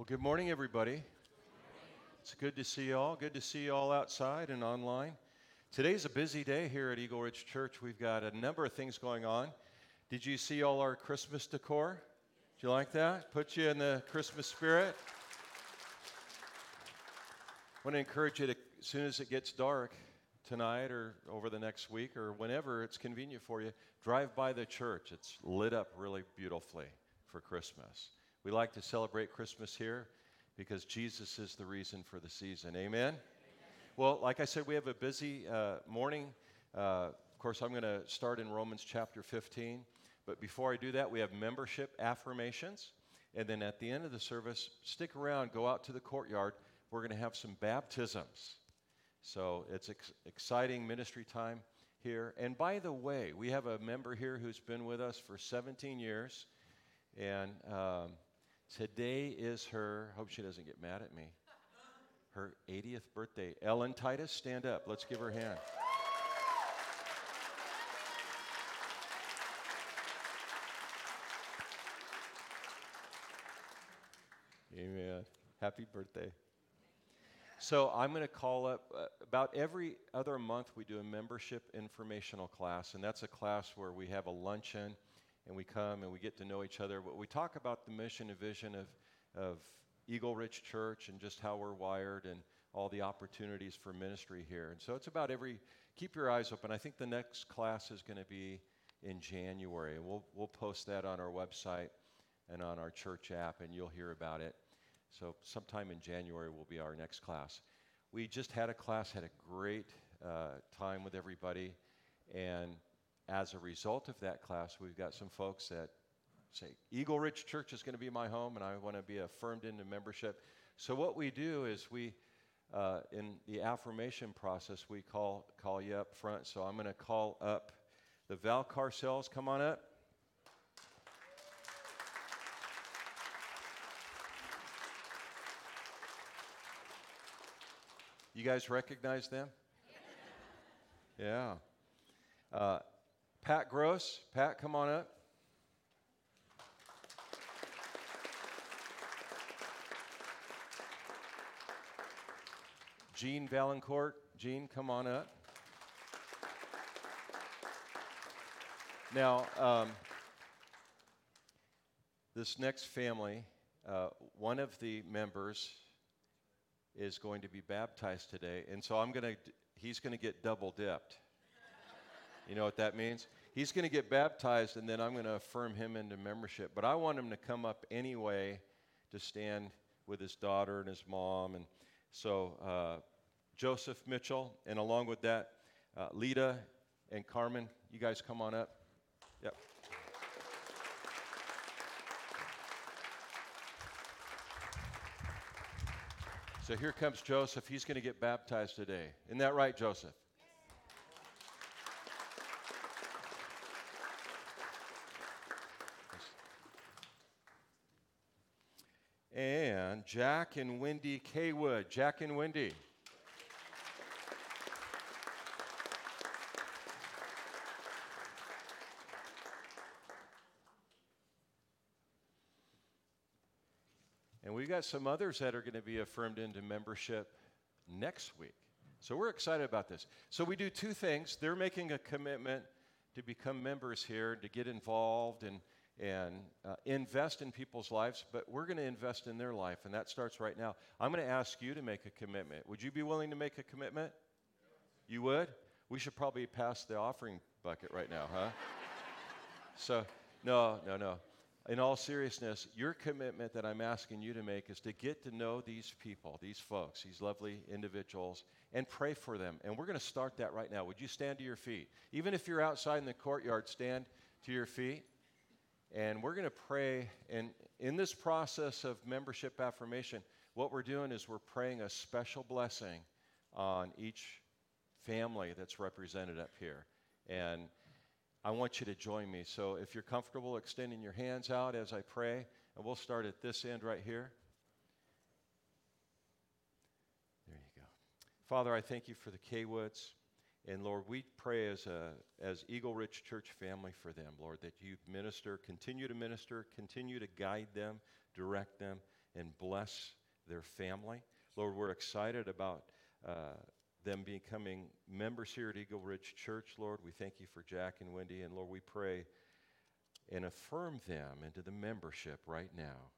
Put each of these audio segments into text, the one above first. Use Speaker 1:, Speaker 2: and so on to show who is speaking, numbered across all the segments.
Speaker 1: Well, good morning, everybody. It's good to see you all. Good to see you all outside and online. Today's a busy day here at Eagle Ridge Church. We've got a number of things going on. Did you see all our Christmas decor? Did you like that? Put you in the Christmas spirit. I want to encourage you to, as soon as it gets dark tonight or over the next week or whenever it's convenient for you, drive by the church. It's lit up really beautifully for Christmas. We like to celebrate Christmas here because Jesus is the reason for the season. Amen? Amen. Well, like I said, we have a busy uh, morning. Uh, of course, I'm going to start in Romans chapter 15. But before I do that, we have membership affirmations. And then at the end of the service, stick around, go out to the courtyard. We're going to have some baptisms. So it's ex- exciting ministry time here. And by the way, we have a member here who's been with us for 17 years. And um, Today is her, hope she doesn't get mad at me, her 80th birthday. Ellen Titus, stand up. Let's give her a hand. Amen. Happy birthday. So I'm going to call up uh, about every other month we do a membership informational class, and that's a class where we have a luncheon and we come and we get to know each other. But we talk about the mission and vision of, of Eagle Ridge Church and just how we're wired and all the opportunities for ministry here. And so it's about every, keep your eyes open. I think the next class is going to be in January. We'll, we'll post that on our website and on our church app, and you'll hear about it. So sometime in January will be our next class. We just had a class, had a great uh, time with everybody, and as a result of that class, we've got some folks that say, Eagle Ridge Church is going to be my home, and I want to be affirmed into membership. So, what we do is we, uh, in the affirmation process, we call, call you up front. So, I'm going to call up the Valcarcels. Come on up. You guys recognize them? Yeah. Uh, Pat Gross. Pat, come on up. Jean Valancourt. Jean, come on up. Now, um, this next family, uh, one of the members is going to be baptized today, and so I'm going to, he's going to get double dipped. You know what that means? He's going to get baptized, and then I'm going to affirm him into membership. But I want him to come up anyway to stand with his daughter and his mom. And so, uh, Joseph Mitchell, and along with that, uh, Lita and Carmen, you guys come on up. Yep. So here comes Joseph. He's going to get baptized today. Isn't that right, Joseph? and Jack and Wendy Kaywood. Jack and Wendy. And we've got some others that are going to be affirmed into membership next week. So we're excited about this. So we do two things. They're making a commitment to become members here, to get involved and and uh, invest in people's lives, but we're going to invest in their life, and that starts right now. I'm going to ask you to make a commitment. Would you be willing to make a commitment? You would? We should probably pass the offering bucket right now, huh? so, no, no, no. In all seriousness, your commitment that I'm asking you to make is to get to know these people, these folks, these lovely individuals, and pray for them. And we're going to start that right now. Would you stand to your feet? Even if you're outside in the courtyard, stand to your feet. And we're going to pray. And in this process of membership affirmation, what we're doing is we're praying a special blessing on each family that's represented up here. And I want you to join me. So if you're comfortable extending your hands out as I pray, and we'll start at this end right here. There you go. Father, I thank you for the K-Woods. And Lord, we pray as, a, as Eagle Ridge Church family for them, Lord, that you minister, continue to minister, continue to guide them, direct them, and bless their family. Lord, we're excited about uh, them becoming members here at Eagle Ridge Church. Lord, we thank you for Jack and Wendy. And Lord, we pray and affirm them into the membership right now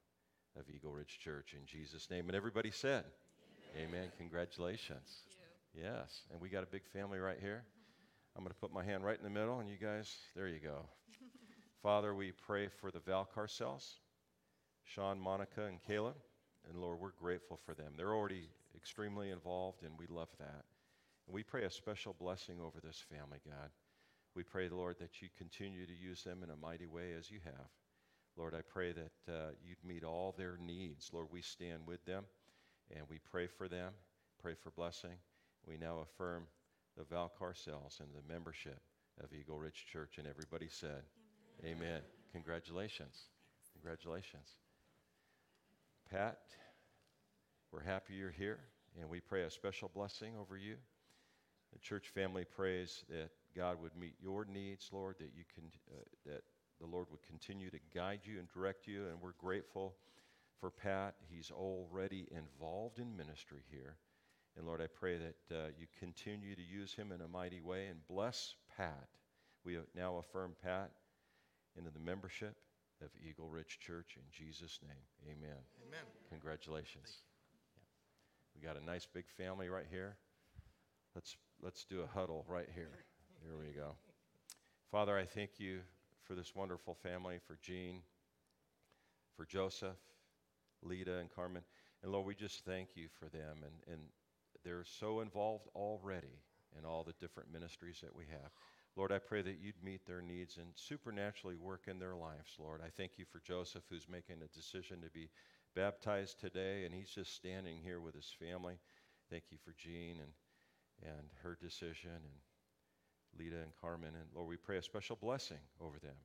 Speaker 1: of Eagle Ridge Church in Jesus' name. And everybody said, Amen. Amen. Congratulations. Yes. And we got a big family right here. I'm going to put my hand right in the middle, and you guys, there you go. Father, we pray for the Valcarcels, Sean, Monica, and Caleb. And Lord, we're grateful for them. They're already extremely involved, and we love that. And we pray a special blessing over this family, God. We pray, Lord, that you continue to use them in a mighty way as you have. Lord, I pray that uh, you'd meet all their needs. Lord, we stand with them and we pray for them, pray for blessing. We now affirm the Valcarcels and the membership of Eagle Ridge Church. And everybody said, Amen. Amen. Congratulations. Congratulations. Pat, we're happy you're here, and we pray a special blessing over you. The church family prays that God would meet your needs, Lord, that you can, uh, that the Lord would continue to guide you and direct you, and we're grateful for Pat. He's already involved in ministry here. And Lord, I pray that uh, you continue to use him in a mighty way and bless Pat. We now affirm Pat into the membership of Eagle Ridge Church in Jesus' name. Amen.
Speaker 2: Amen.
Speaker 1: Congratulations. Yeah. We got a nice big family right here. Let's let's do a huddle right here. Here we go. Father, I thank you for this wonderful family, for Jean, for Joseph, Lita, and Carmen. And Lord, we just thank you for them. And, and they're so involved already in all the different ministries that we have. Lord, I pray that you'd meet their needs and supernaturally work in their lives, Lord. I thank you for Joseph, who's making a decision to be baptized today, and he's just standing here with his family. Thank you for Jean and, and her decision, and Lita and Carmen. And Lord, we pray a special blessing over them.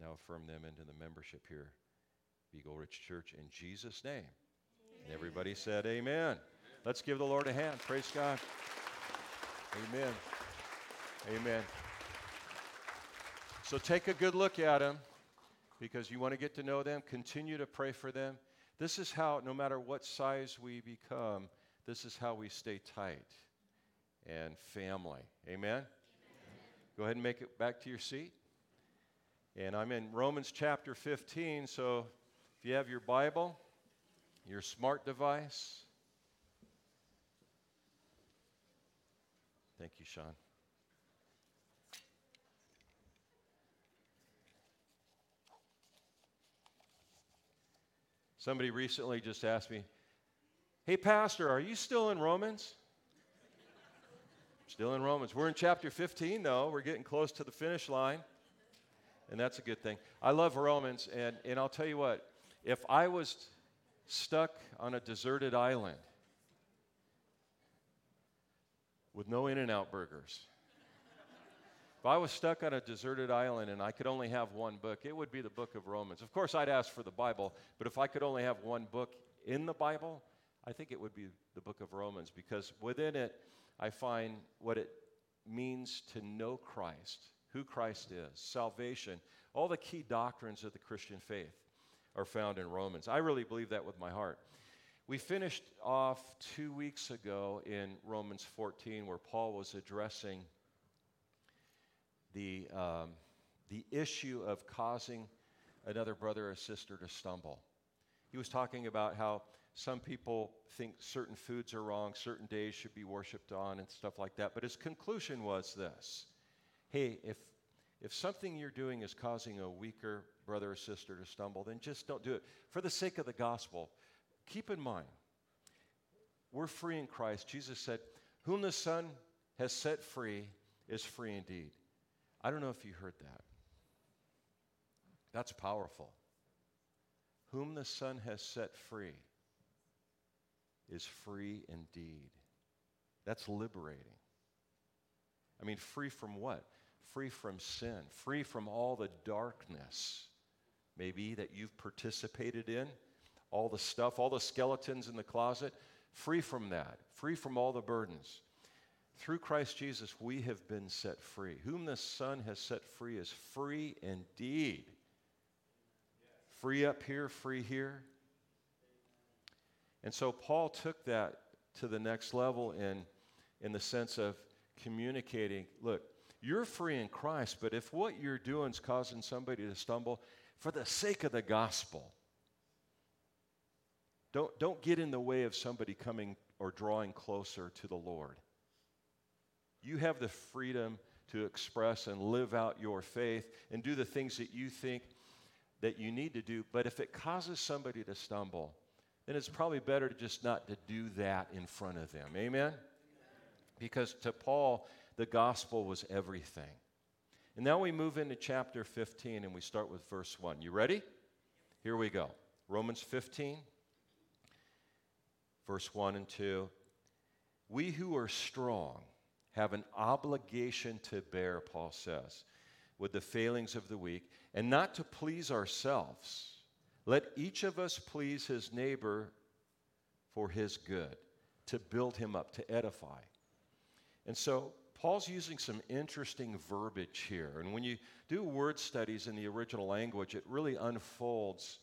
Speaker 1: Now affirm them into the membership here, Eagle Ridge Church, in Jesus' name. And everybody said, Amen. Let's give the Lord a hand. Praise God. Amen. Amen. So take a good look at them because you want to get to know them. Continue to pray for them. This is how, no matter what size we become, this is how we stay tight and family. Amen? Go ahead and make it back to your seat. And I'm in Romans chapter 15, so if you have your Bible, your smart device, thank you, Sean. Somebody recently just asked me, Hey, Pastor, are you still in Romans? Still in Romans. We're in chapter 15, though. We're getting close to the finish line. And that's a good thing. I love Romans, and, and I'll tell you what, if I was stuck on a deserted island with no In N Out burgers, if I was stuck on a deserted island and I could only have one book, it would be the book of Romans. Of course, I'd ask for the Bible, but if I could only have one book in the Bible, I think it would be the book of Romans because within it, I find what it means to know Christ, who Christ is, salvation, all the key doctrines of the Christian faith are found in Romans. I really believe that with my heart. We finished off two weeks ago in Romans 14, where Paul was addressing the, um, the issue of causing another brother or sister to stumble. He was talking about how some people think certain foods are wrong, certain days should be worshiped on, and stuff like that. But his conclusion was this hey, if, if something you're doing is causing a weaker brother or sister to stumble, then just don't do it. For the sake of the gospel, keep in mind, we're free in Christ. Jesus said, Whom the Son has set free is free indeed. I don't know if you heard that. That's powerful. Whom the Son has set free is free indeed. That's liberating. I mean, free from what? Free from sin, free from all the darkness, maybe that you've participated in, all the stuff, all the skeletons in the closet, free from that, free from all the burdens. Through Christ Jesus, we have been set free. Whom the Son has set free is free indeed. Free up here, free here. And so Paul took that to the next level in, in the sense of communicating look, you're free in Christ, but if what you're doing is causing somebody to stumble, for the sake of the gospel, don't, don't get in the way of somebody coming or drawing closer to the Lord. You have the freedom to express and live out your faith and do the things that you think that you need to do. But if it causes somebody to stumble, then it's probably better to just not to do that in front of them. Amen? Because to Paul, the gospel was everything. And now we move into chapter 15 and we start with verse 1. You ready? Here we go. Romans 15, verse 1 and 2. We who are strong have an obligation to bear, Paul says, with the failings of the weak, and not to please ourselves. Let each of us please his neighbor for his good, to build him up, to edify. And so Paul's using some interesting verbiage here. And when you do word studies in the original language, it really unfolds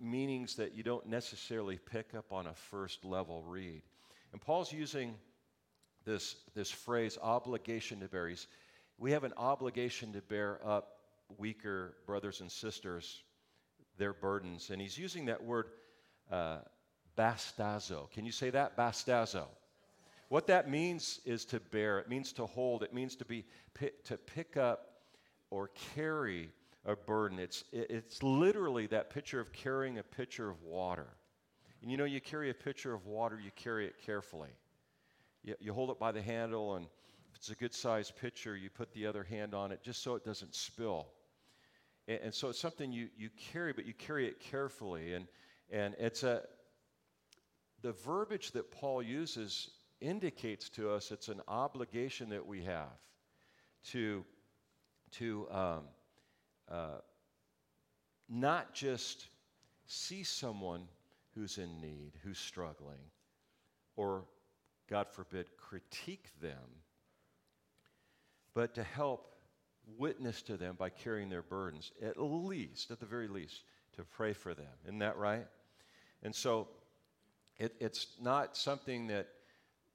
Speaker 1: meanings that you don't necessarily pick up on a first level read. And Paul's using this, this phrase, obligation to bear. He's, we have an obligation to bear up weaker brothers and sisters, their burdens. And he's using that word uh, bastazo. Can you say that? Bastazo. What that means is to bear, it means to hold, it means to, be, to pick up or carry a burden. It's, it's literally that picture of carrying a pitcher of water. And you know, you carry a pitcher of water, you carry it carefully. You, you hold it by the handle, and if it's a good sized pitcher, you put the other hand on it just so it doesn't spill. And, and so it's something you, you carry, but you carry it carefully. And, and it's a, the verbiage that Paul uses indicates to us it's an obligation that we have to, to um, uh, not just see someone who's in need, who's struggling, or, God forbid, critique them, but to help witness to them by carrying their burdens, at least, at the very least, to pray for them. Isn't that right? And so it, it's not something that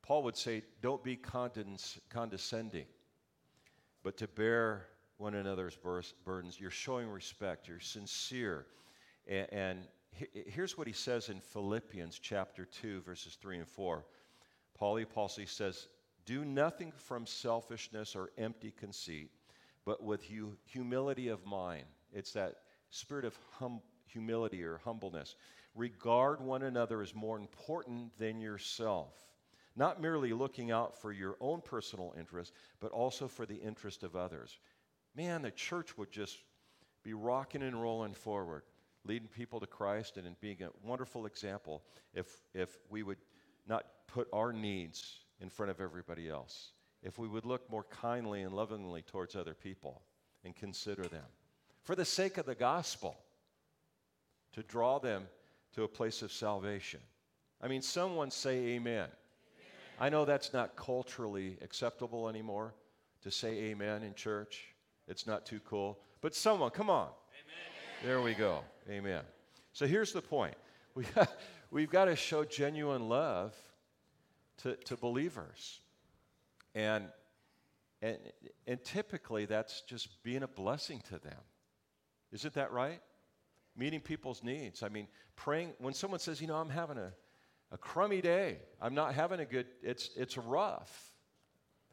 Speaker 1: Paul would say, don't be condescending, but to bear one another's burdens. You're showing respect, you're sincere. And, here's what he says in Philippians chapter 2, verses 3 and 4. Paul the Apostle says, Do nothing from selfishness or empty conceit, but with hu- humility of mind. It's that spirit of hum- humility or humbleness. Regard one another as more important than yourself, not merely looking out for your own personal interest, but also for the interest of others man, the church would just be rocking and rolling forward, leading people to Christ and in being a wonderful example if, if we would not put our needs in front of everybody else, if we would look more kindly and lovingly towards other people and consider them for the sake of the gospel to draw them to a place of salvation. I mean, someone say amen. amen. I know that's not culturally acceptable anymore to say amen in church. It's not too cool. But someone, come on. Amen. There we go. Amen. So here's the point we we've got to show genuine love to, to believers. And, and, and typically, that's just being a blessing to them. Isn't that right? Meeting people's needs. I mean, praying, when someone says, you know, I'm having a, a crummy day, I'm not having a good, it's, it's rough.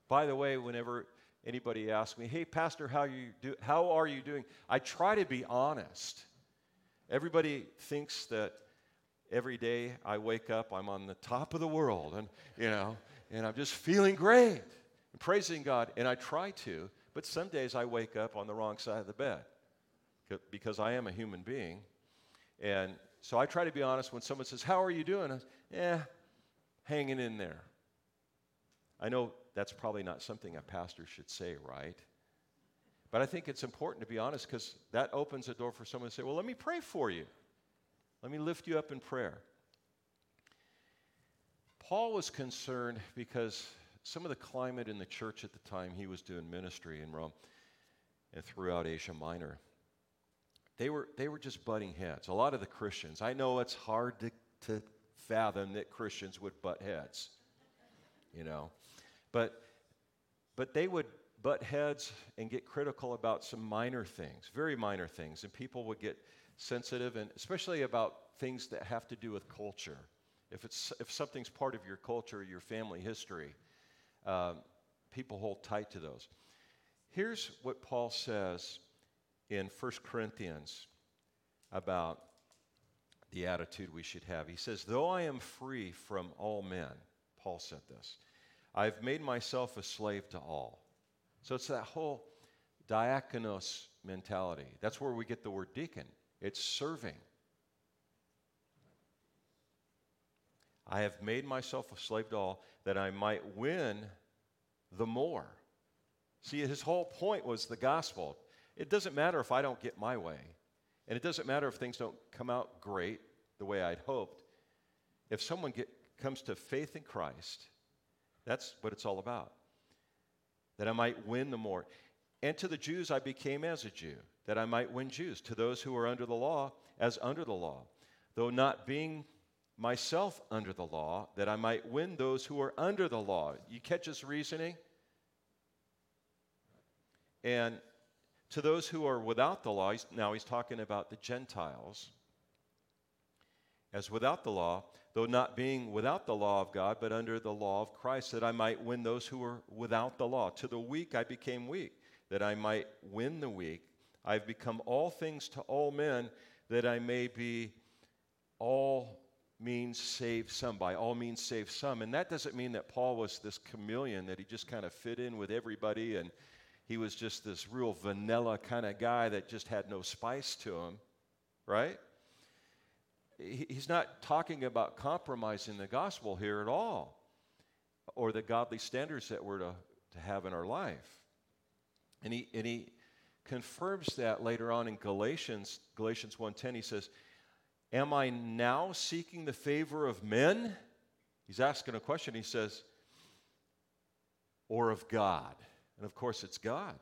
Speaker 1: By the way, whenever anybody asks me, hey, Pastor, how, you do, how are you doing? I try to be honest. Everybody thinks that every day I wake up, I'm on the top of the world, and, you know, and I'm just feeling great, and praising God, and I try to, but some days I wake up on the wrong side of the bed because I am a human being. And so I try to be honest when someone says, How are you doing? I Yeah, hanging in there. I know that's probably not something a pastor should say, right? But I think it's important to be honest because that opens a door for someone to say, Well, let me pray for you. Let me lift you up in prayer. Paul was concerned because some of the climate in the church at the time he was doing ministry in Rome and throughout Asia Minor, they were, they were just butting heads. A lot of the Christians, I know it's hard to to fathom that Christians would butt heads, you know. But, but they would butt heads and get critical about some minor things, very minor things, and people would get sensitive, and especially about things that have to do with culture. If, it's, if something's part of your culture, your family history, um, people hold tight to those. Here's what Paul says in 1 Corinthians about the attitude we should have. He says, Though I am free from all men, Paul said this, I've made myself a slave to all. So it's that whole diakonos mentality. That's where we get the word deacon, it's serving. I have made myself a slave to all that I might win the more. See, his whole point was the gospel. It doesn't matter if I don't get my way, and it doesn't matter if things don't come out great the way I'd hoped. If someone get, comes to faith in Christ, that's what it's all about. That I might win the more. And to the Jews, I became as a Jew, that I might win Jews. To those who are under the law, as under the law. Though not being myself under the law, that I might win those who are under the law. You catch his reasoning? And to those who are without the law, he's, now he's talking about the Gentiles, as without the law, though not being without the law of God, but under the law of Christ, that I might win those who were without the law. To the weak I became weak, that I might win the weak. I've become all things to all men, that I may be all means save some. By all means save some. And that doesn't mean that Paul was this chameleon, that he just kind of fit in with everybody and he was just this real vanilla kind of guy that just had no spice to him, right? He's not talking about compromising the gospel here at all or the godly standards that we're to, to have in our life. And he, and he confirms that later on in Galatians, Galatians 1.10, he says, Am I now seeking the favor of men? He's asking a question. He says, or of God? And of course, it's God.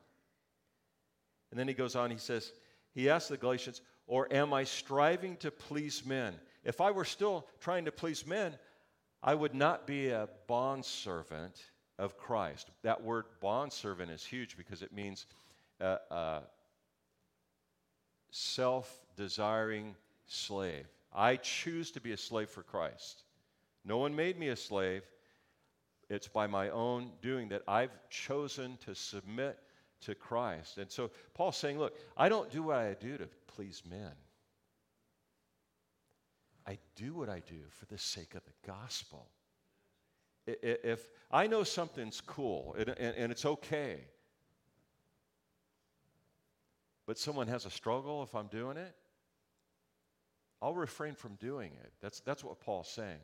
Speaker 1: And then he goes on, he says, he asks the Galatians, or am I striving to please men? If I were still trying to please men, I would not be a bondservant of Christ. That word bondservant is huge because it means uh, uh, self desiring slave. I choose to be a slave for Christ. No one made me a slave. It's by my own doing that I've chosen to submit to Christ. And so Paul's saying, look, I don't do what I do to please men. I do what I do for the sake of the gospel. If I know something's cool and, it's okay, but someone has a struggle if I'm doing it, I'll refrain from doing it. That's, that's what Paul's saying.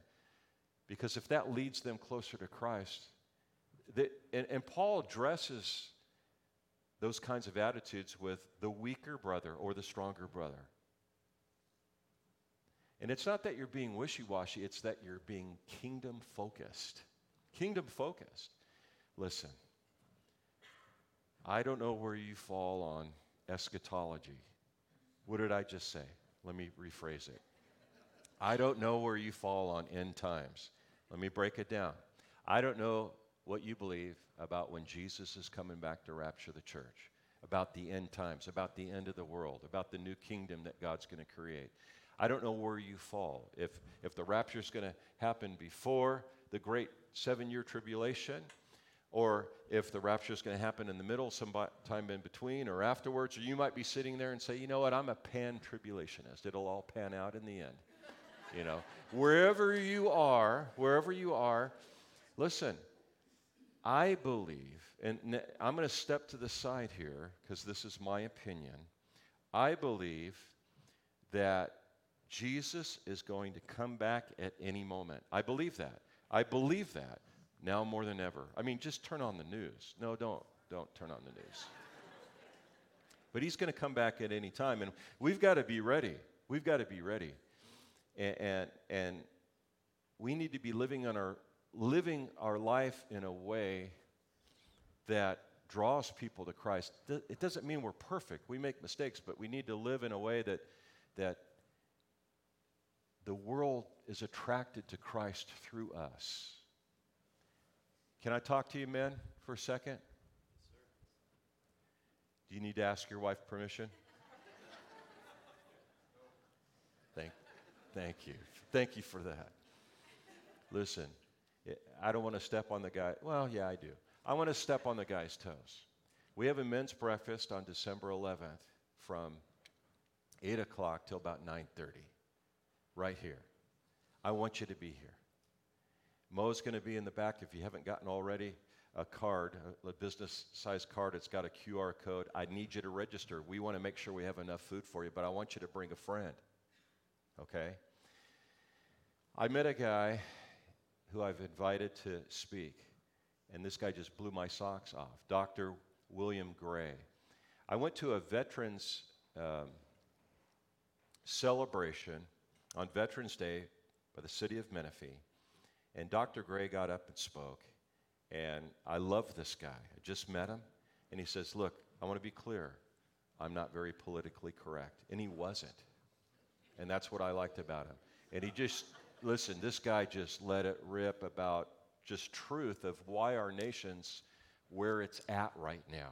Speaker 1: Because if that leads them closer to Christ, they, and, and Paul addresses those kinds of attitudes with the weaker brother or the stronger brother. And it's not that you're being wishy washy, it's that you're being kingdom focused. Kingdom focused. Listen, I don't know where you fall on eschatology. What did I just say? Let me rephrase it. I don't know where you fall on end times. Let me break it down. I don't know what you believe about when Jesus is coming back to rapture the church, about the end times, about the end of the world, about the new kingdom that God's going to create. I don't know where you fall. If, if the rapture is going to happen before the great seven year tribulation, or if the rapture is going to happen in the middle, sometime in between, or afterwards, or you might be sitting there and say, you know what, I'm a pan tribulationist. It'll all pan out in the end. You know, wherever you are, wherever you are, listen, I believe, and I'm going to step to the side here because this is my opinion. I believe that Jesus is going to come back at any moment. I believe that. I believe that now more than ever. I mean, just turn on the news. No, don't. Don't turn on the news. but he's going to come back at any time, and we've got to be ready. We've got to be ready. And, and, and we need to be living on our living our life in a way that draws people to Christ. It doesn't mean we're perfect. We make mistakes, but we need to live in a way that, that the world is attracted to Christ through us. Can I talk to you, men, for a second? Do you need to ask your wife permission? thank, thank you. Thank you for that. Listen, I don't want to step on the guy. Well, yeah, I do. I want to step on the guy's toes. We have a men's breakfast on December 11th from 8 o'clock till about 9.30, right here. I want you to be here. Mo's going to be in the back if you haven't gotten already a card, a, business size card. It's got a QR code. I need you to register. We want to make sure we have enough food for you, but I want you to bring a friend. Okay? I met a guy who I've invited to speak, and this guy just blew my socks off Dr. William Gray. I went to a veterans um, celebration on Veterans Day by the city of Menifee, and Dr. Gray got up and spoke. And I love this guy. I just met him, and he says, Look, I want to be clear. I'm not very politically correct. And he wasn't. And that's what I liked about him. And he just, listen, this guy just let it rip about just truth of why our nation's where it's at right now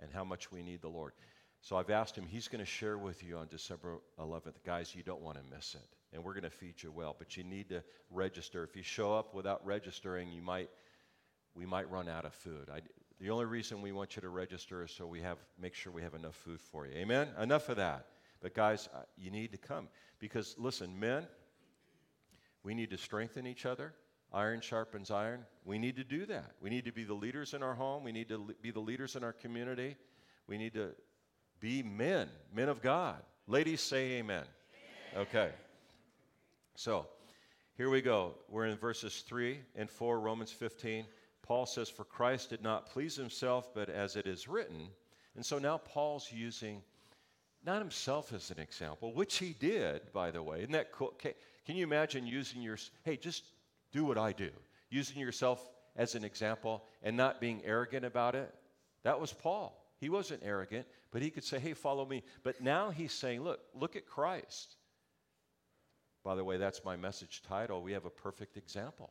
Speaker 1: and how much we need the Lord. So I've asked him, he's going to share with you on December 11th. Guys, you don't want to miss it. And we're going to feed you well, but you need to register. If you show up without registering, you might, we might run out of food. I, the only reason we want you to register is so we have, make sure we have enough food for you. Amen? Enough of that. But guys, uh, you need to come. Because listen, men, we need to strengthen each other. Iron sharpens iron. We need to do that. We need to be the leaders in our home. We need to be the leaders in our community. We need to be men, men of God. Ladies, say amen. amen. Okay. So, here we go. We're in verses 3 and 4, Romans 15. Paul says, For Christ did not please himself, but as it is written. And so now Paul's using not himself as an example, which he did, by the way. Isn't that cool? Can, can you imagine using your, hey, just do what I do, using yourself as an example and not being arrogant about it? That was Paul. He wasn't arrogant, but he could say, hey, follow me. But now he's saying, look, look at Christ. By the way, that's my message title. We have a perfect example.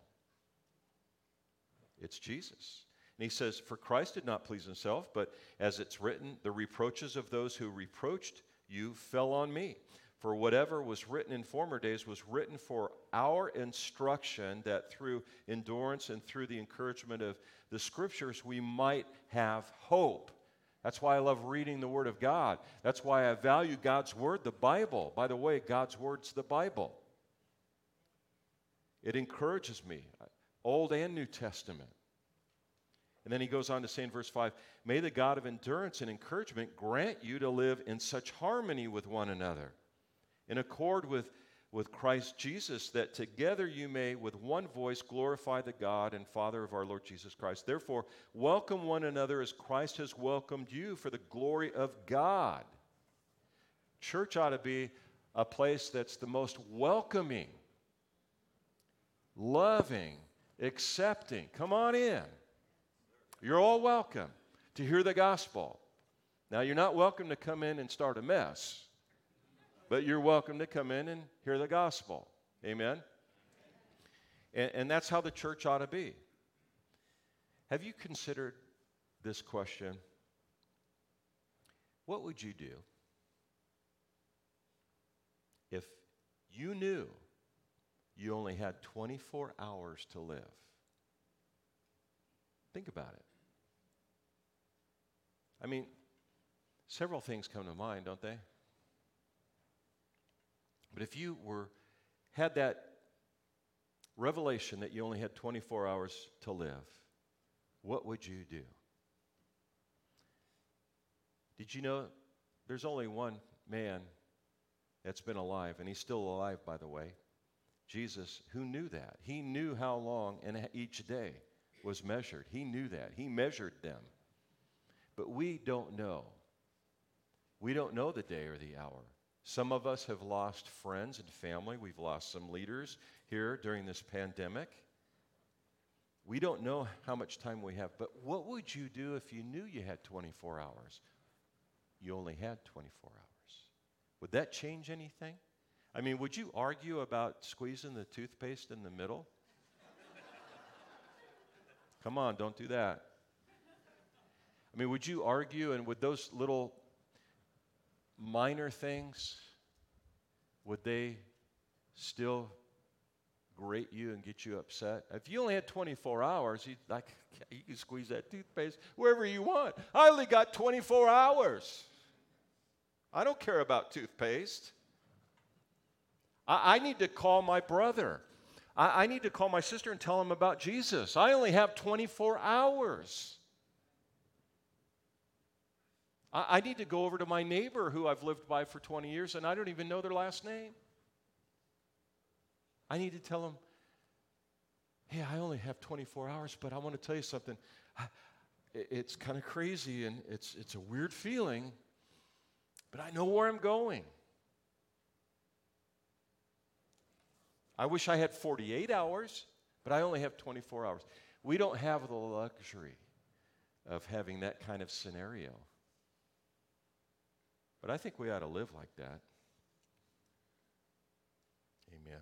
Speaker 1: It's Jesus. And he says, For Christ did not please himself, but as it's written, the reproaches of those who reproached you fell on me. For whatever was written in former days was written for our instruction, that through endurance and through the encouragement of the scriptures we might have hope. That's why I love reading the Word of God. That's why I value God's Word, the Bible. By the way, God's Word's the Bible. It encourages me, Old and New Testament. And then he goes on to say in verse 5 May the God of endurance and encouragement grant you to live in such harmony with one another, in accord with, with Christ Jesus, that together you may with one voice glorify the God and Father of our Lord Jesus Christ. Therefore, welcome one another as Christ has welcomed you for the glory of God. Church ought to be a place that's the most welcoming loving, accepting. Come on in. You're all welcome to hear the gospel. Now, you're not welcome to come in and start a mess, but you're welcome to come in and hear the gospel. Amen? And, and that's how the church ought to be. Have you considered this question? What would you do if you knew you only had 24 hours to live. Think about it. I mean, several things come to mind, don't they? But if you were had that revelation that you only had 24 hours to live, what would you do? Did you know there's only one man that's been alive, and he's still alive, by the way, Jesus, who knew that? He knew how long and each day was measured. He knew that. He measured them. But we don't know. We don't know the day or the hour. Some of us have lost friends and family. We've lost some leaders here during this pandemic. We don't know how much time we have, but what would you do if you knew you had 24 hours? You only had 24 hours. Would that change anything? I mean, would you argue about squeezing the toothpaste in the middle? Come on, don't do that. I mean, would you argue, and would those little minor things, would they still grate you and get you upset? If you only had 24 hours, you like you can squeeze that toothpaste wherever you want. I only got 24 hours. I don't care about toothpaste. I, I need to call my brother. I, I need to call my sister and tell him about Jesus. I only have 24 hours. I, I need to go over to my neighbor who I've lived by for 20 years and I don't even know their last name. I need to tell them, hey, I only have 24 hours, but I want to tell you something. It's kind of crazy and it's, it's a weird feeling, but I know where I'm going. I wish I had 48 hours, but I only have 24 hours. We don't have the luxury of having that kind of scenario. But I think we ought to live like that. Amen.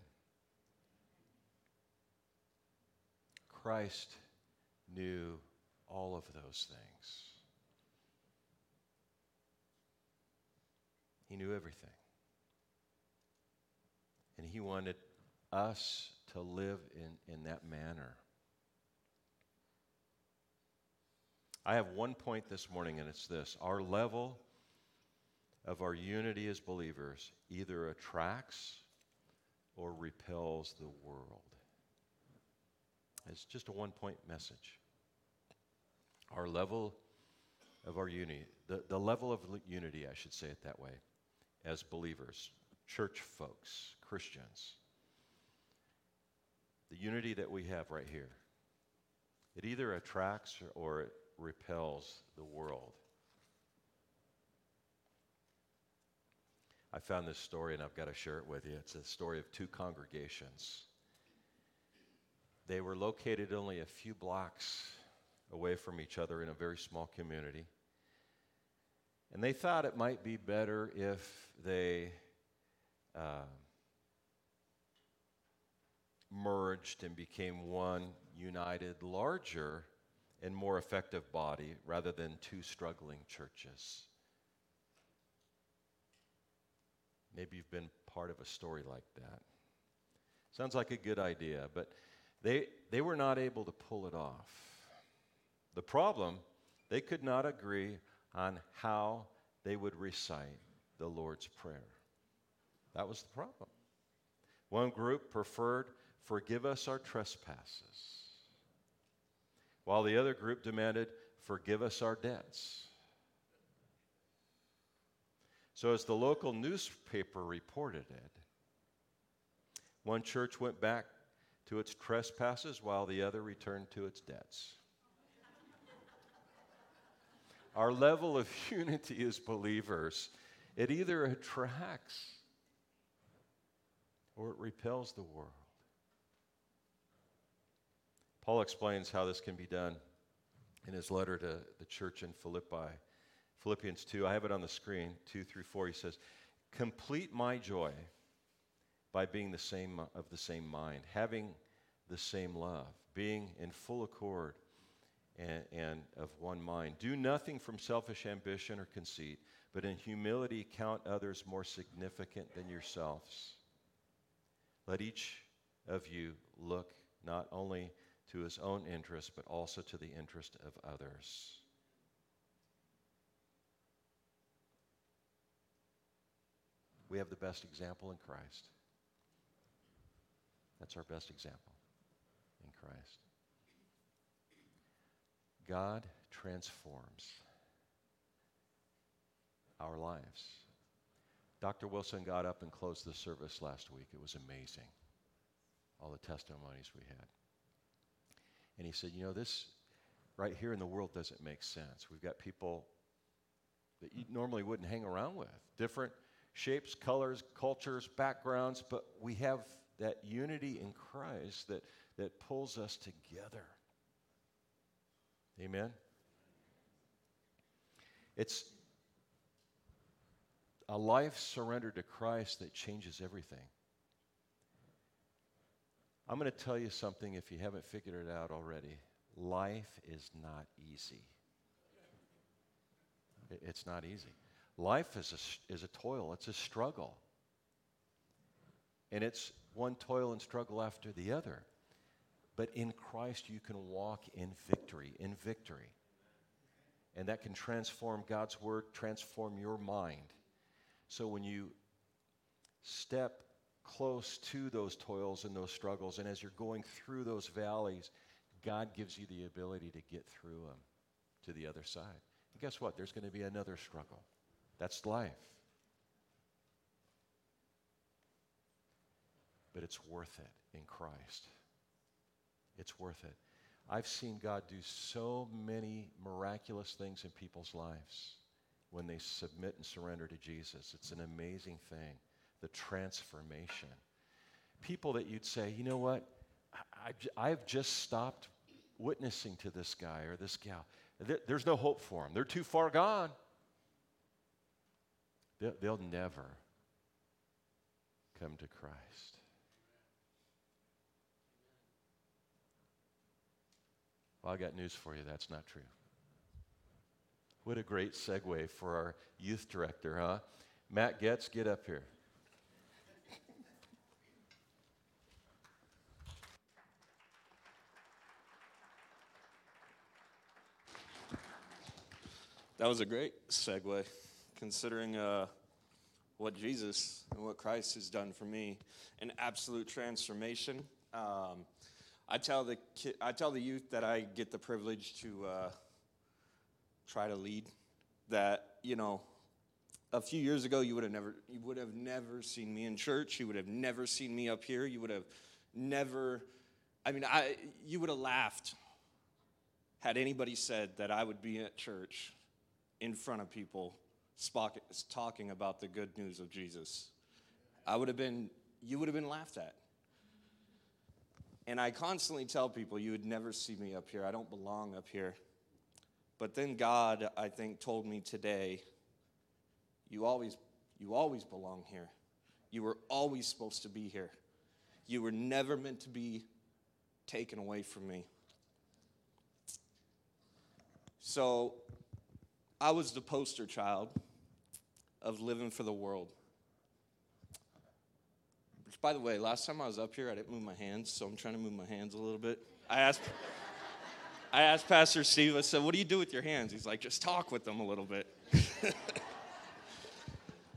Speaker 1: Christ knew all of those things. He knew everything. And he wanted us to live in, in that manner. I have one point this morning, and it's this our level of our unity as believers either attracts or repels the world. It's just a one point message. Our level of our unity, the, the level of unity, I should say it that way, as believers, church folks, Christians, the unity that we have right here, it either attracts or it repels the world. I found this story and I've got to share it with you. It's a story of two congregations. They were located only a few blocks away from each other in a very small community. And they thought it might be better if they uh, merged and became one united, larger, and more effective body rather than two struggling churches. Maybe you've been part of a story like that. Sounds like a good idea, but they, they were not able to pull it off. The problem, they could not agree on how they would recite the Lord's Prayer. That was the problem. One group preferred, Forgive us our trespasses, while the other group demanded, Forgive us our debts. So, as the local newspaper reported it, one church went back to its trespasses while the other returned to its debts. Our level of unity as believers, it either attracts or it repels the world. Paul explains how this can be done in his letter to the church in Philippi. Philippians 2, I have it on the screen, 2 through 4. He says, Complete my joy by being the same of the same mind, having the same love, being in full accord and, and of one mind. Do nothing from selfish ambition or conceit, but in humility count others more significant than yourselves. Let each of you look not only to his own interest, but also to the interest of others. We have the best example in Christ. That's our best example in Christ. God transforms our lives. Dr. Wilson got up and closed the service last week. It was amazing, all the testimonies we had. And he said, You know, this right here in the world doesn't make sense. We've got people that you normally wouldn't hang around with, different shapes, colors, cultures, backgrounds, but we have that unity in Christ that, that pulls us together. Amen? It's, a life surrendered to Christ that changes everything. I'm going to tell you something if you haven't figured it out already. Life is not easy. It's not easy. Life is a, is a toil, it's a struggle. And it's one toil and struggle after the other. But in Christ, you can walk in victory, in victory. And that can transform God's word, transform your mind. So when you step close to those toils and those struggles, and as you're going through those valleys, God gives you the ability to get through them to the other side. And guess what? There's going to be another struggle. That's life. But it's worth it in Christ. It's worth it. I've seen God do so many miraculous things in people's lives when they submit and surrender to Jesus. It's an amazing thing, the transformation. People that you'd say, you know what, I, have just stopped witnessing to this guy or this gal. There's no hope for them, they're too far gone. They'll never come to Christ. Well, I got news for you. That's not true. What a great segue for our youth director, huh? Matt Getz, get up here.
Speaker 2: That was a great segue, considering uh, what Jesus and what Christ has done for me an absolute transformation. Um, I tell the ki- I tell the youth that I get the privilege to uh, try to lead. That you know, a few years ago, you would have never you would have never seen me in church. You would have never seen me up here. You would have never. I mean, I you would have laughed had anybody said that I would be at church in front of people talking about the good news of Jesus. I would have been you would have been laughed at. And I constantly tell people, you would never see me up here. I don't belong up here. But then God, I think, told me today, you always, you always belong here. You were always supposed to be here. You were never meant to be taken away from me. So I was the poster child of living for the world. Which, by the way, last time I was up here, I didn't move my hands, so I'm trying to move my hands a little bit. I asked, I asked Pastor Steve, I said, What do you do with your hands? He's like, Just talk with them a little bit.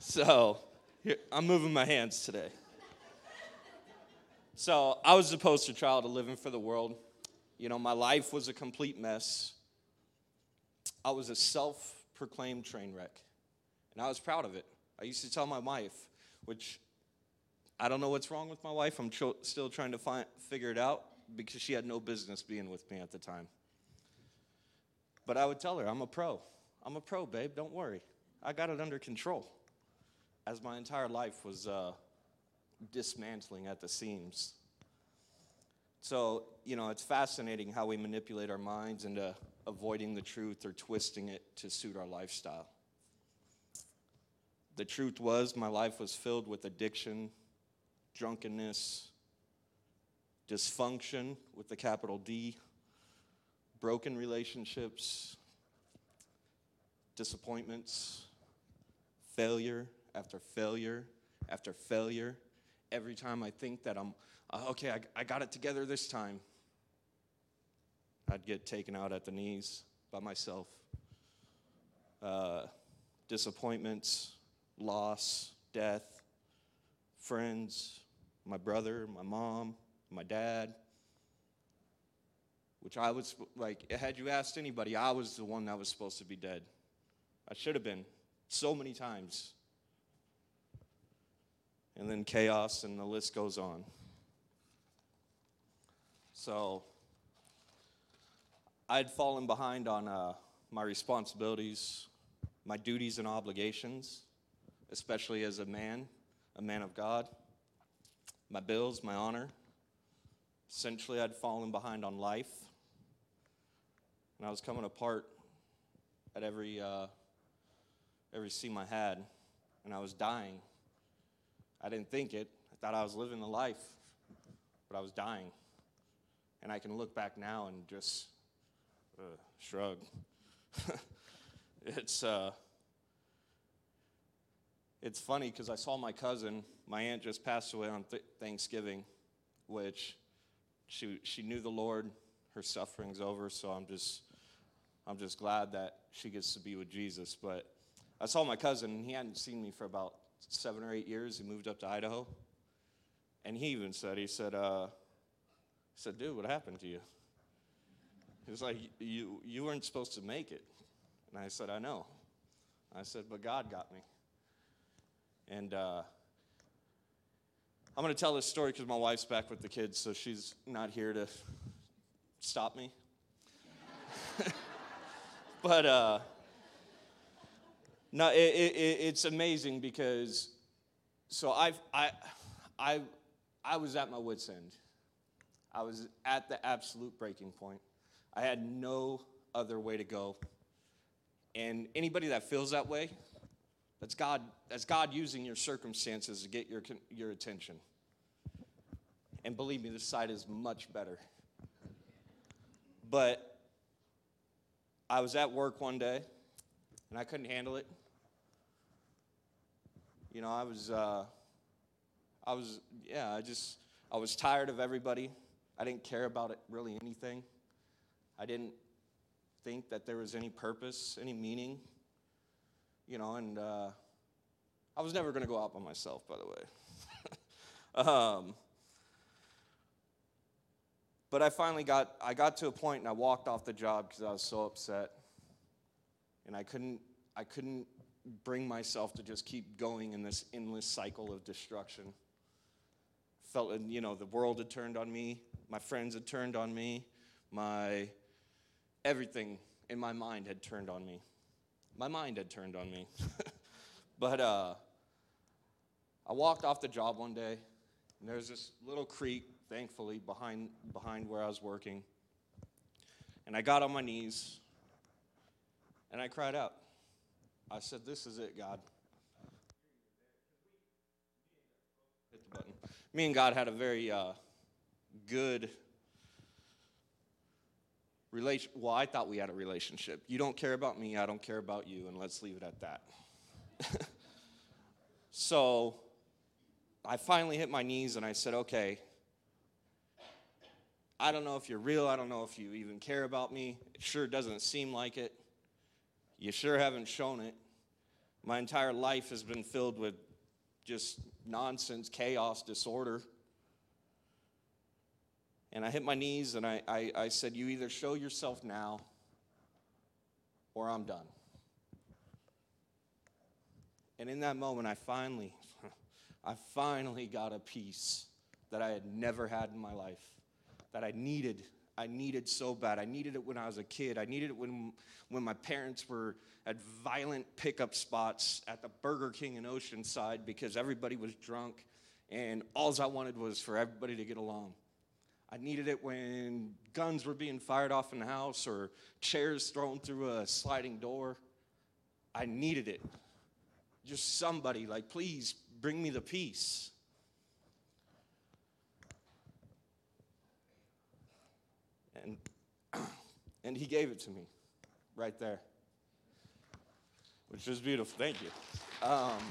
Speaker 2: so, here, I'm moving my hands today. So, I was the poster child of living for the world. You know, my life was a complete mess. I was a self proclaimed train wreck, and I was proud of it. I used to tell my wife, which I don't know what's wrong with my wife. I'm tr- still trying to find, figure it out because she had no business being with me at the time. But I would tell her, I'm a pro. I'm a pro, babe. Don't worry. I got it under control. As my entire life was uh, dismantling at the seams. So, you know, it's fascinating how we manipulate our minds into avoiding the truth or twisting it to suit our lifestyle. The truth was, my life was filled with addiction, drunkenness, dysfunction with the capital D, broken relationships, disappointments, failure after failure after failure. Every time I think that I'm, uh, okay, I, I got it together this time, I'd get taken out at the knees by myself. Uh, disappointments, loss, death, friends, my brother, my mom, my dad. Which I was like, had you asked anybody, I was the one that was supposed to be dead. I should have been so many times. And then chaos, and the list goes on. So I'd fallen behind on uh, my responsibilities, my duties and obligations, especially as a man a man of God, my bills, my honor. Essentially, I'd fallen behind on life, and I was coming apart at every uh, every seam I had. and I was dying. I didn't think it. I thought I was living the life, but I was dying. And I can look back now and just uh, shrug. it's uh, it's funny because I saw my cousin. My aunt just passed away on th- Thanksgiving, which she she knew the Lord. Her suffering's over, so I'm just I'm just glad that she gets to be with Jesus. But I saw my cousin, and he hadn't seen me for about seven or eight years. He moved up to Idaho, and he even said, he said, uh, he said, dude, what happened to you? He was like, you you weren't supposed to make it, and I said, I know. I said, but God got me. And uh, I'm going to tell this story because my wife's back with the kids, so she's not here to stop me. but uh, no, it, it, it's amazing because so I've, I, I, I was at my wits' end. I was at the absolute breaking point. I had no other way to go. And anybody that feels that way, that's God, that's God using your circumstances to get your, your attention. And believe me, this side is much better. But I was at work one day and I couldn't handle it. You know, I was, uh, I was, yeah, I just, I was tired of everybody. I didn't care about it really anything. I didn't think that there was any purpose, any meaning. You know, and uh, I was never going to go out by myself, by the way. um, but I finally got, I got to a point and I walked off the job because I was so upset. And I couldn't, I couldn't bring myself to just keep going in this endless cycle of destruction. Felt, you know, the world had turned on me, my friends had turned on me, my everything in my mind had turned on me. My mind had turned on me. but uh, I walked off the job one day, and there's this little creek, thankfully, behind, behind where I was working. And I got on my knees, and I cried out. I said, This is it, God. Hit the button. Me and God had a very uh, good relation. Well, I thought we had a relationship. You don't care about me, I don't care about you, and let's leave it at that. so I finally hit my knees and I said, Okay, I don't know if you're real. I don't know if you even care about me. It sure doesn't seem like it. You sure haven't shown it. My entire life has been filled with just nonsense, chaos, disorder. And I hit my knees and I, I, I said, You either show yourself now or I'm done. And in that moment, I finally, I finally got a peace that I had never had in my life, that I needed I needed so bad. I needed it when I was a kid. I needed it when, when my parents were at violent pickup spots at the Burger King in Oceanside because everybody was drunk and all I wanted was for everybody to get along. I needed it when guns were being fired off in the house or chairs thrown through a sliding door. I needed it. Just somebody, like, please bring me the peace. And, and he gave it to me right there, which was beautiful. Thank you. Um,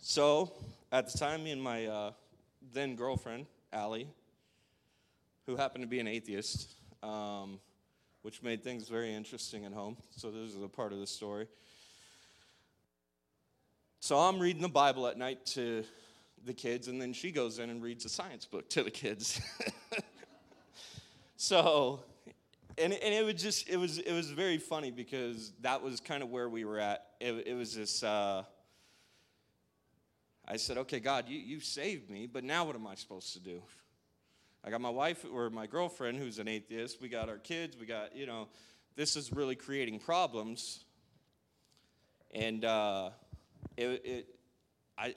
Speaker 2: so, at the time, me and my uh, then girlfriend, Allie, who happened to be an atheist, um, which made things very interesting at home. So, this is a part of the story. So, I'm reading the Bible at night to the kids, and then she goes in and reads a science book to the kids. so, and, and it was just it was it was very funny because that was kind of where we were at. It, it was this. Uh, I said, "Okay, God, you you saved me, but now what am I supposed to do?" I got my wife or my girlfriend who's an atheist. We got our kids. We got you know, this is really creating problems. And uh, it, it I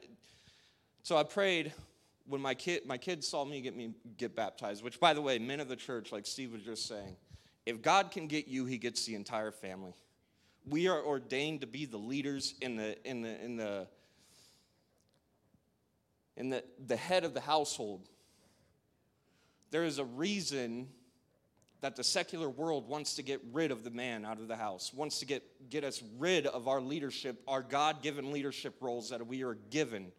Speaker 2: so I prayed when my kid my kids saw me get me get baptized, which by the way, men of the church, like Steve was just saying, if God can get you, he gets the entire family. We are ordained to be the leaders in the in the in the in the, the head of the household. There is a reason that the secular world wants to get rid of the man out of the house, wants to get, get us rid of our leadership, our God given leadership roles that we are given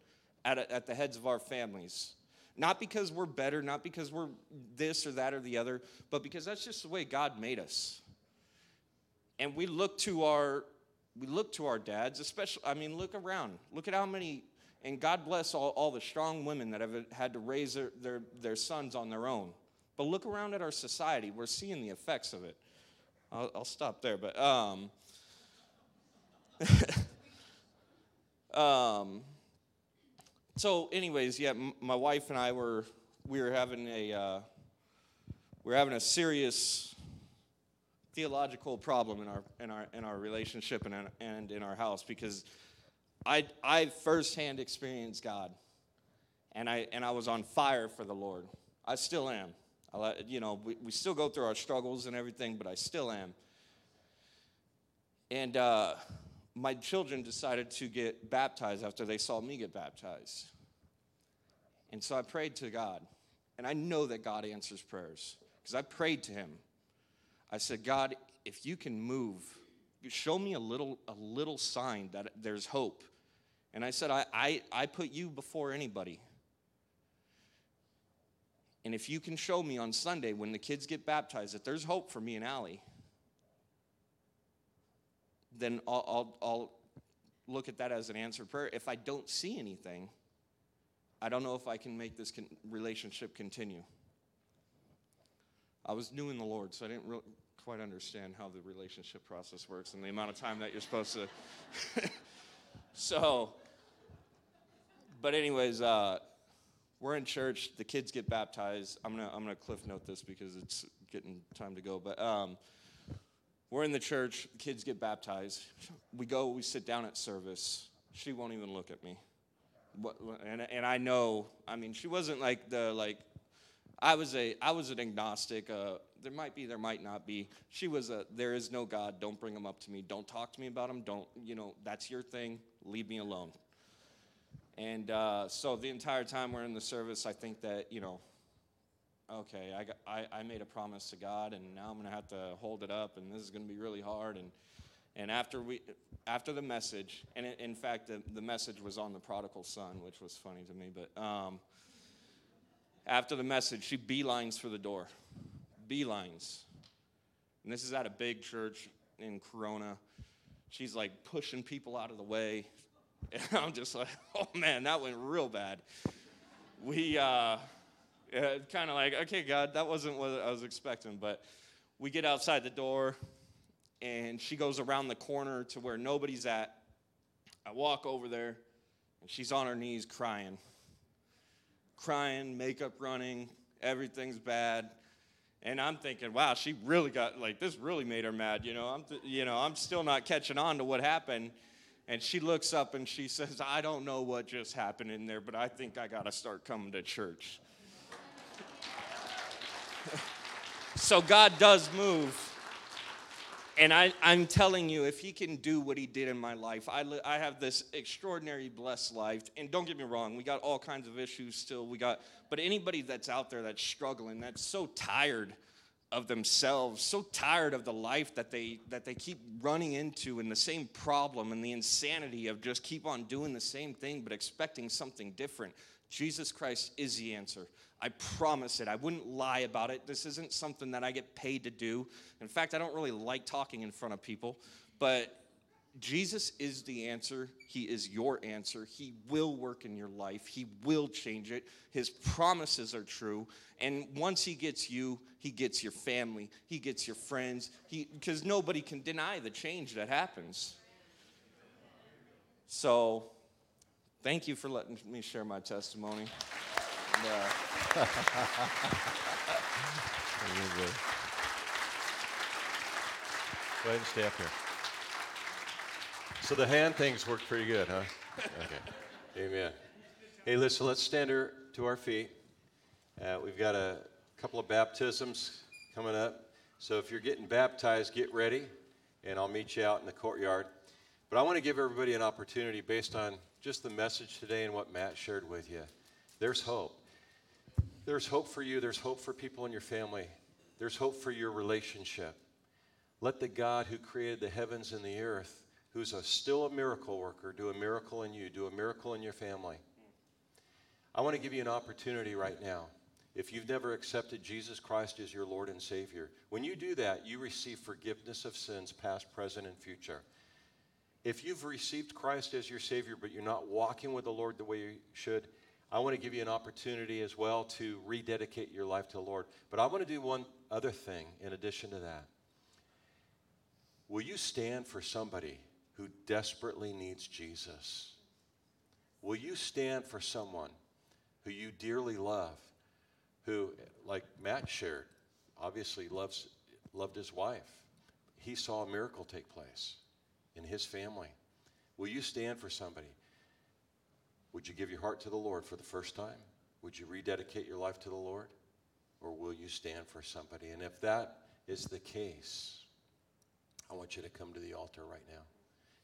Speaker 2: at, at the heads of our families. Not because we're better, not because we're this or that or the other, but because that's just the way God made us. And we look to our we look to our dads, especially I mean, look around. Look at how many and God bless all, all the strong women that have had to raise their, their, their sons on their own. But look around at our society. We're seeing the effects of it. I'll, I'll stop there. But um, um, so, anyways, yeah, m- my wife and I were we were having a uh, we were having a serious theological problem in our in our in our relationship and and in our house because I I firsthand experienced God, and I and I was on fire for the Lord. I still am. I, you know, we, we still go through our struggles and everything, but I still am. And uh, my children decided to get baptized after they saw me get baptized. And so I prayed to God. And I know that God answers prayers because I prayed to Him. I said, God, if you can move, show me a little, a little sign that there's hope. And I said, I, I, I put you before anybody. And if you can show me on Sunday when the kids get baptized that there's hope for me and Allie, then I'll, I'll, I'll look at that as an answered prayer. If I don't see anything, I don't know if I can make this con- relationship continue. I was new in the Lord, so I didn't really quite understand how the relationship process works and the amount of time that you're supposed to. so, but anyways, uh, we're in church. The kids get baptized. I'm gonna I'm gonna cliff note this because it's getting time to go. But um, we're in the church. The kids get baptized. We go. We sit down at service. She won't even look at me. And and I know. I mean, she wasn't like the like. I was a I was an agnostic. Uh, there might be, there might not be. She was a there is no God. Don't bring him up to me. Don't talk to me about him. Don't you know that's your thing. Leave me alone. And uh, so the entire time we're in the service, I think that, you know, okay, I, got, I, I made a promise to God, and now I'm going to have to hold it up, and this is going to be really hard. And, and after, we, after the message, and it, in fact, the, the message was on the prodigal son, which was funny to me, but um, after the message, she beelines for the door. Beelines. And this is at a big church in Corona. She's like pushing people out of the way. And I'm just like, oh man, that went real bad. We uh, kind of like, okay, God, that wasn't what I was expecting. But we get outside the door, and she goes around the corner to where nobody's at. I walk over there, and she's on her knees crying. Crying, makeup running, everything's bad. And I'm thinking, wow, she really got like this really made her mad, you know. I'm th- you know, I'm still not catching on to what happened. And she looks up and she says, I don't know what just happened in there, but I think I got to start coming to church. so God does move. And I, am telling you, if He can do what He did in my life, I, li- I have this extraordinary blessed life. And don't get me wrong, we got all kinds of issues still. We got, but anybody that's out there that's struggling, that's so tired of themselves, so tired of the life that they that they keep running into and the same problem and the insanity of just keep on doing the same thing but expecting something different. Jesus Christ is the answer. I promise it. I wouldn't lie about it. This isn't something that I get paid to do. In fact, I don't really like talking in front of people, but Jesus is the answer. He is your answer. He will work in your life. He will change it. His promises are true. And once he gets you, he gets your family. He gets your friends. He because nobody can deny the change that happens. So, thank you for letting me share my testimony. Uh,
Speaker 1: Go ahead and stay up here. So the hand things work pretty good, huh? Okay. Amen. Hey, listen, let's stand to our feet. Uh, we've got a couple of baptisms coming up. So if you're getting baptized, get ready. and I'll meet you out in the courtyard. But I want to give everybody an opportunity based on just the message today and what Matt shared with you. There's hope. There's hope for you, there's hope for people in your family, there's hope for your relationship. Let the God who created the heavens and the earth, who's a, still a miracle worker, do a miracle in you, do a miracle in your family. I want to give you an opportunity right now. If you've never accepted Jesus Christ as your Lord and Savior, when you do that, you receive forgiveness of sins, past, present, and future. If you've received Christ as your Savior, but you're not walking with the Lord the way you should, I want to give you an opportunity as well to rededicate your life to the Lord. But I want to do one other thing in addition to that. Will you stand for somebody who desperately needs Jesus? Will you stand for someone who you dearly love, who, like Matt shared, obviously loves, loved his wife? He saw a miracle take place in his family. Will you stand for somebody? Would you give your heart to the Lord for the first time? Would you rededicate your life to the Lord? Or will you stand for somebody? And if that is the case, I want you to come to the altar right now.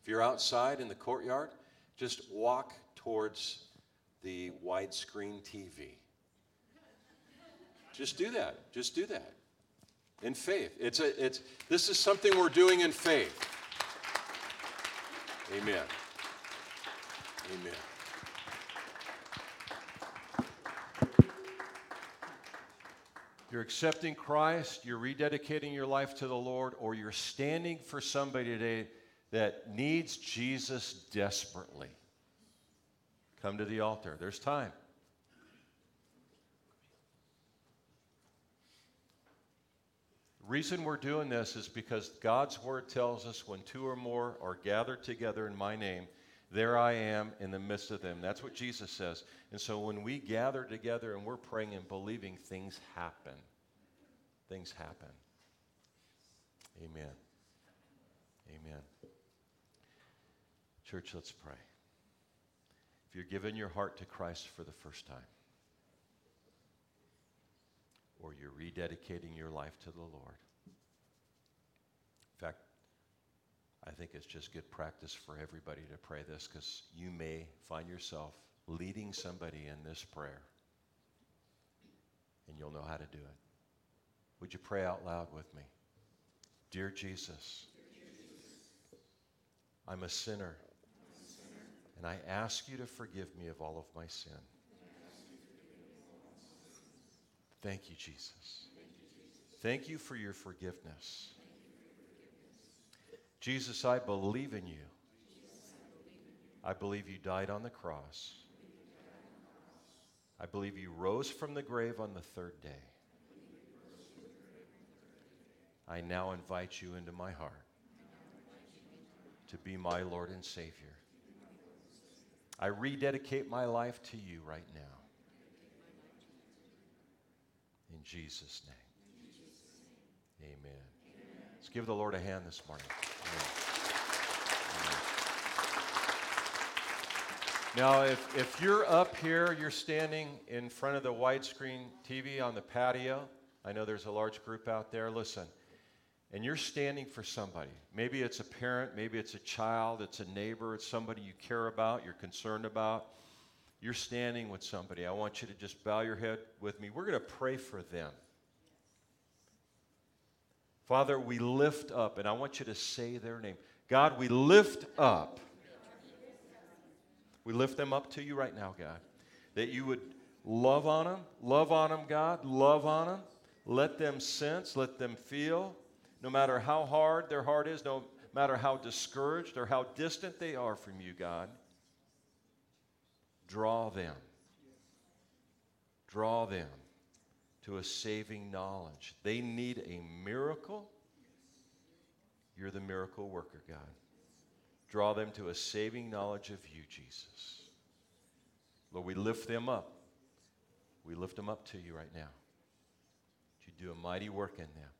Speaker 1: If you're outside in the courtyard, just walk towards the widescreen TV. Just do that. Just do that. In faith. It's a, it's, this is something we're doing in faith. Amen. Amen. You're accepting Christ, you're rededicating your life to the Lord, or you're standing for somebody today that needs Jesus desperately. Come to the altar. There's time. The reason we're doing this is because God's word tells us when two or more are gathered together in my name, there I am in the midst of them. That's what Jesus says. And so when we gather together and we're praying and believing, things happen. Things happen. Amen. Amen. Church, let's pray. If you're giving your heart to Christ for the first time, or you're rededicating your life to the Lord, in fact, I think it's just good practice for everybody to pray this because you may find yourself leading somebody in this prayer and you'll know how to do it. Would you pray out loud with me? Dear Jesus, I'm a sinner, and I ask you to forgive me of all of my sin. Thank you, Jesus. Thank you for your forgiveness. Jesus, I believe in you. I believe you died on the cross. I believe you rose from the grave on the third day. I now invite you into my heart to be my Lord and Savior. I rededicate my life to you right now. In Jesus' name. Amen. Let's give the Lord a hand this morning. Amen. Amen. Now, if, if you're up here, you're standing in front of the widescreen TV on the patio. I know there's a large group out there. Listen, and you're standing for somebody. Maybe it's a parent, maybe it's a child, it's a neighbor, it's somebody you care about, you're concerned about. You're standing with somebody. I want you to just bow your head with me. We're going to pray for them. Father, we lift up, and I want you to say their name. God, we lift up. We lift them up to you right now, God. That you would love on them, love on them, God, love on them. Let them sense, let them feel, no matter how hard their heart is, no matter how discouraged or how distant they are from you, God. Draw them. Draw them to a saving knowledge. They need a miracle. You're the miracle worker, God. Draw them to a saving knowledge of you, Jesus. Lord, we lift them up. We lift them up to you right now. You do a mighty work in them.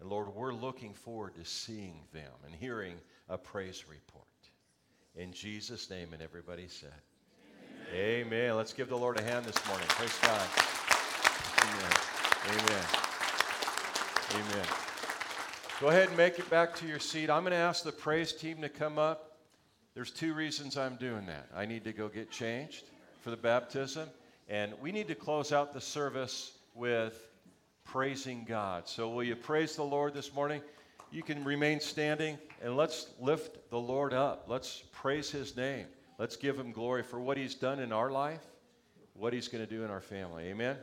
Speaker 1: And Lord, we're looking forward to seeing them and hearing a praise report. In Jesus' name, and everybody said, Amen. Amen. Let's give the Lord a hand this morning. Praise God. Amen. Amen. Amen. Go ahead and make it back to your seat. I'm going to ask the praise team to come up. There's two reasons I'm doing that. I need to go get changed for the baptism, and we need to close out the service with praising God. So, will you praise the Lord this morning? You can remain standing and let's lift the Lord up. Let's praise his name. Let's give him glory for what he's done in our life, what he's going to do in our family. Amen.